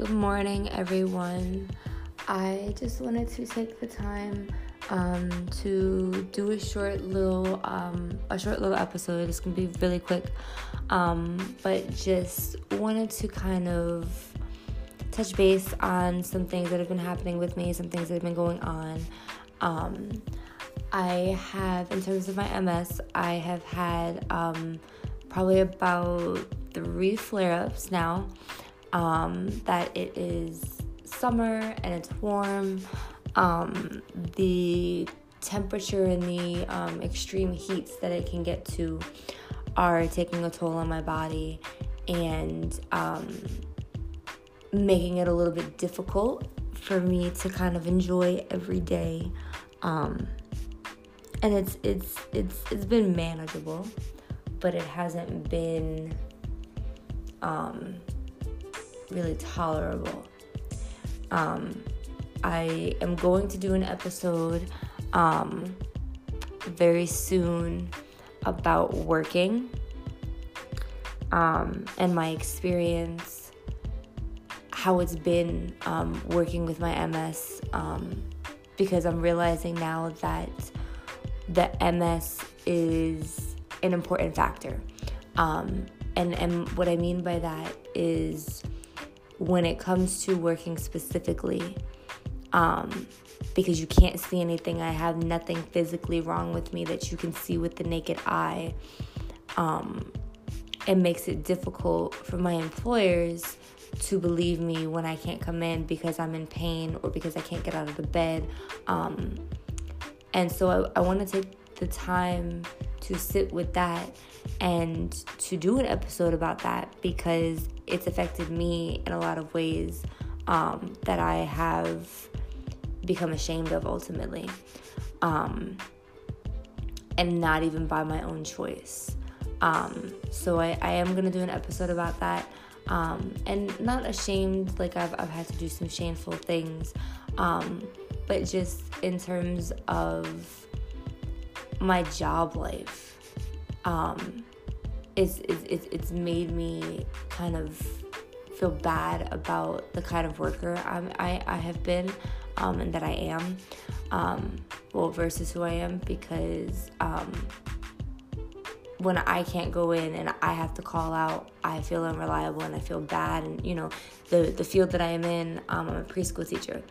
Good morning, everyone. I just wanted to take the time um, to do a short little um, a short little episode. It's gonna be really quick, um, but just wanted to kind of touch base on some things that have been happening with me, some things that have been going on. Um, I have, in terms of my MS, I have had um, probably about three flare ups now. Um, that it is summer and it's warm. Um, the temperature and the um, extreme heats that it can get to are taking a toll on my body and um, making it a little bit difficult for me to kind of enjoy every day. Um, and it's it's it's it's been manageable, but it hasn't been um, really tolerable. Um, I am going to do an episode um, very soon about working um, and my experience, how it's been um, working with my MS, um, because I'm realizing now that the MS is an important factor. Um, and, and what I mean by that is when it comes to working specifically, um, because you can't see anything, I have nothing physically wrong with me that you can see with the naked eye. Um, it makes it difficult for my employers to believe me when I can't come in because I'm in pain or because I can't get out of the bed. Um, and so I, I want to take the time to sit with that and to do an episode about that because it's affected me in a lot of ways um, that I have become ashamed of ultimately. Um, and not even by my own choice. Um, so I, I am going to do an episode about that. Um, and not ashamed, like I've, I've had to do some shameful things, um, but just in terms of my job life. Um, it's, it's, it's made me kind of feel bad about the kind of worker I'm, I, I have been um, and that I am. Um, well, versus who I am because um, when I can't go in and I have to call out, I feel unreliable and I feel bad. And you know, the the field that I am in, um, I'm a preschool teacher,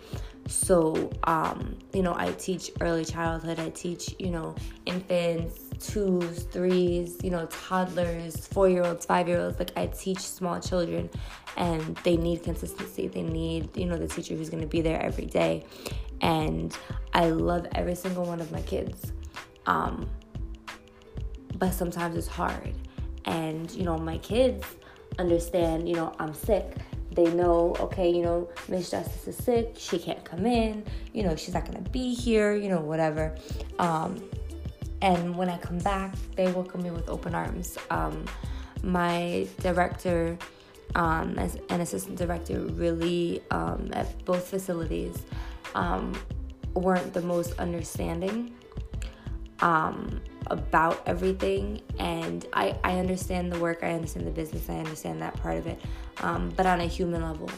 so um, you know, I teach early childhood. I teach you know infants, twos, threes, you know, toddlers, four year olds, five year olds. Like I teach small children, and they need consistency. They need you know the teacher who's to be there every day, and I love every single one of my kids. Um, but sometimes it's hard. And, you know, my kids understand, you know, I'm sick. They know, okay, you know, Miss Justice is sick. She can't come in. You know, she's not going to be here, you know, whatever. Um, and when I come back, they welcome me with open arms. Um, my director um, as an assistant director really um, at both facilities um, weren't the most understanding um, about everything. And I, I understand the work, I understand the business, I understand that part of it. Um, but on a human level,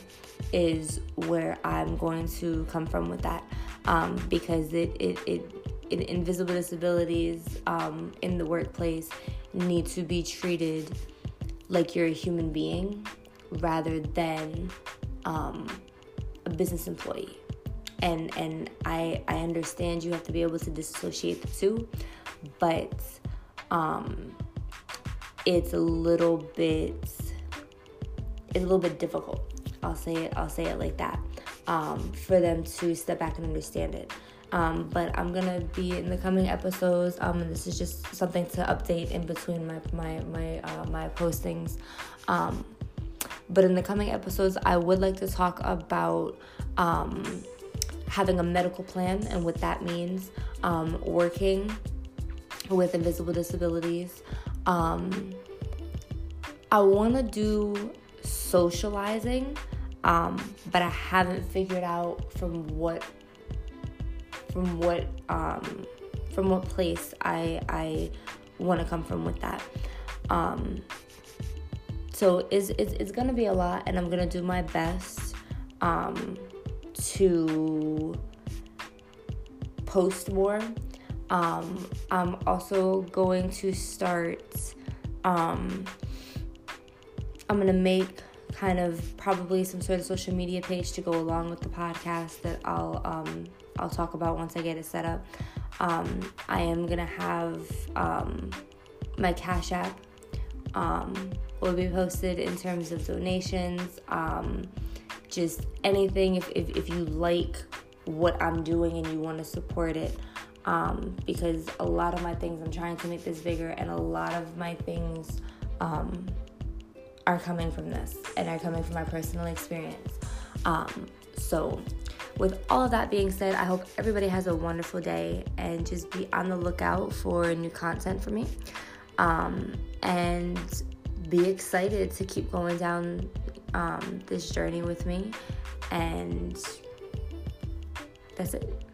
is where I'm going to come from with that because it, it, it, invisible disabilities um, in the workplace need to be treated like you're a human being rather than um, a business employee and and I I understand you have to be able to disassociate the two, but um, it's a little bit it's a little bit difficult. I'll say it I'll say it like that um, for them to step back and understand it. Um, but I'm gonna be in the coming episodes. Um, and this is just something to update in between my my my uh, my postings. Um, but in the coming episodes, I would like to talk about um, having a medical plan and what that means, um, working with invisible disabilities. Um, I want to do socializing, but I haven't figured out from what from what um, from what place I I want to come from with that. Um, so it's, it's, it's gonna be a lot, and I'm gonna do my best um, to post more. Um, I'm also going to start. Um, I'm gonna make kind of probably some sort of social media page to go along with the podcast that I'll um, I'll talk about once I get it set up. Um, I am gonna have um, my Cash App um, will be posted in terms of donations. Um, just anything if, if, if you like what I'm doing and you want to support it. Um, because a lot of my things, I'm trying to make this bigger, and a lot of my things um, are coming from this and are coming from my personal experience. So, with all of that being said, I hope everybody has a wonderful day and just be on the lookout for new content for me. Um, and be excited to keep going down um, this journey with me. And that's it.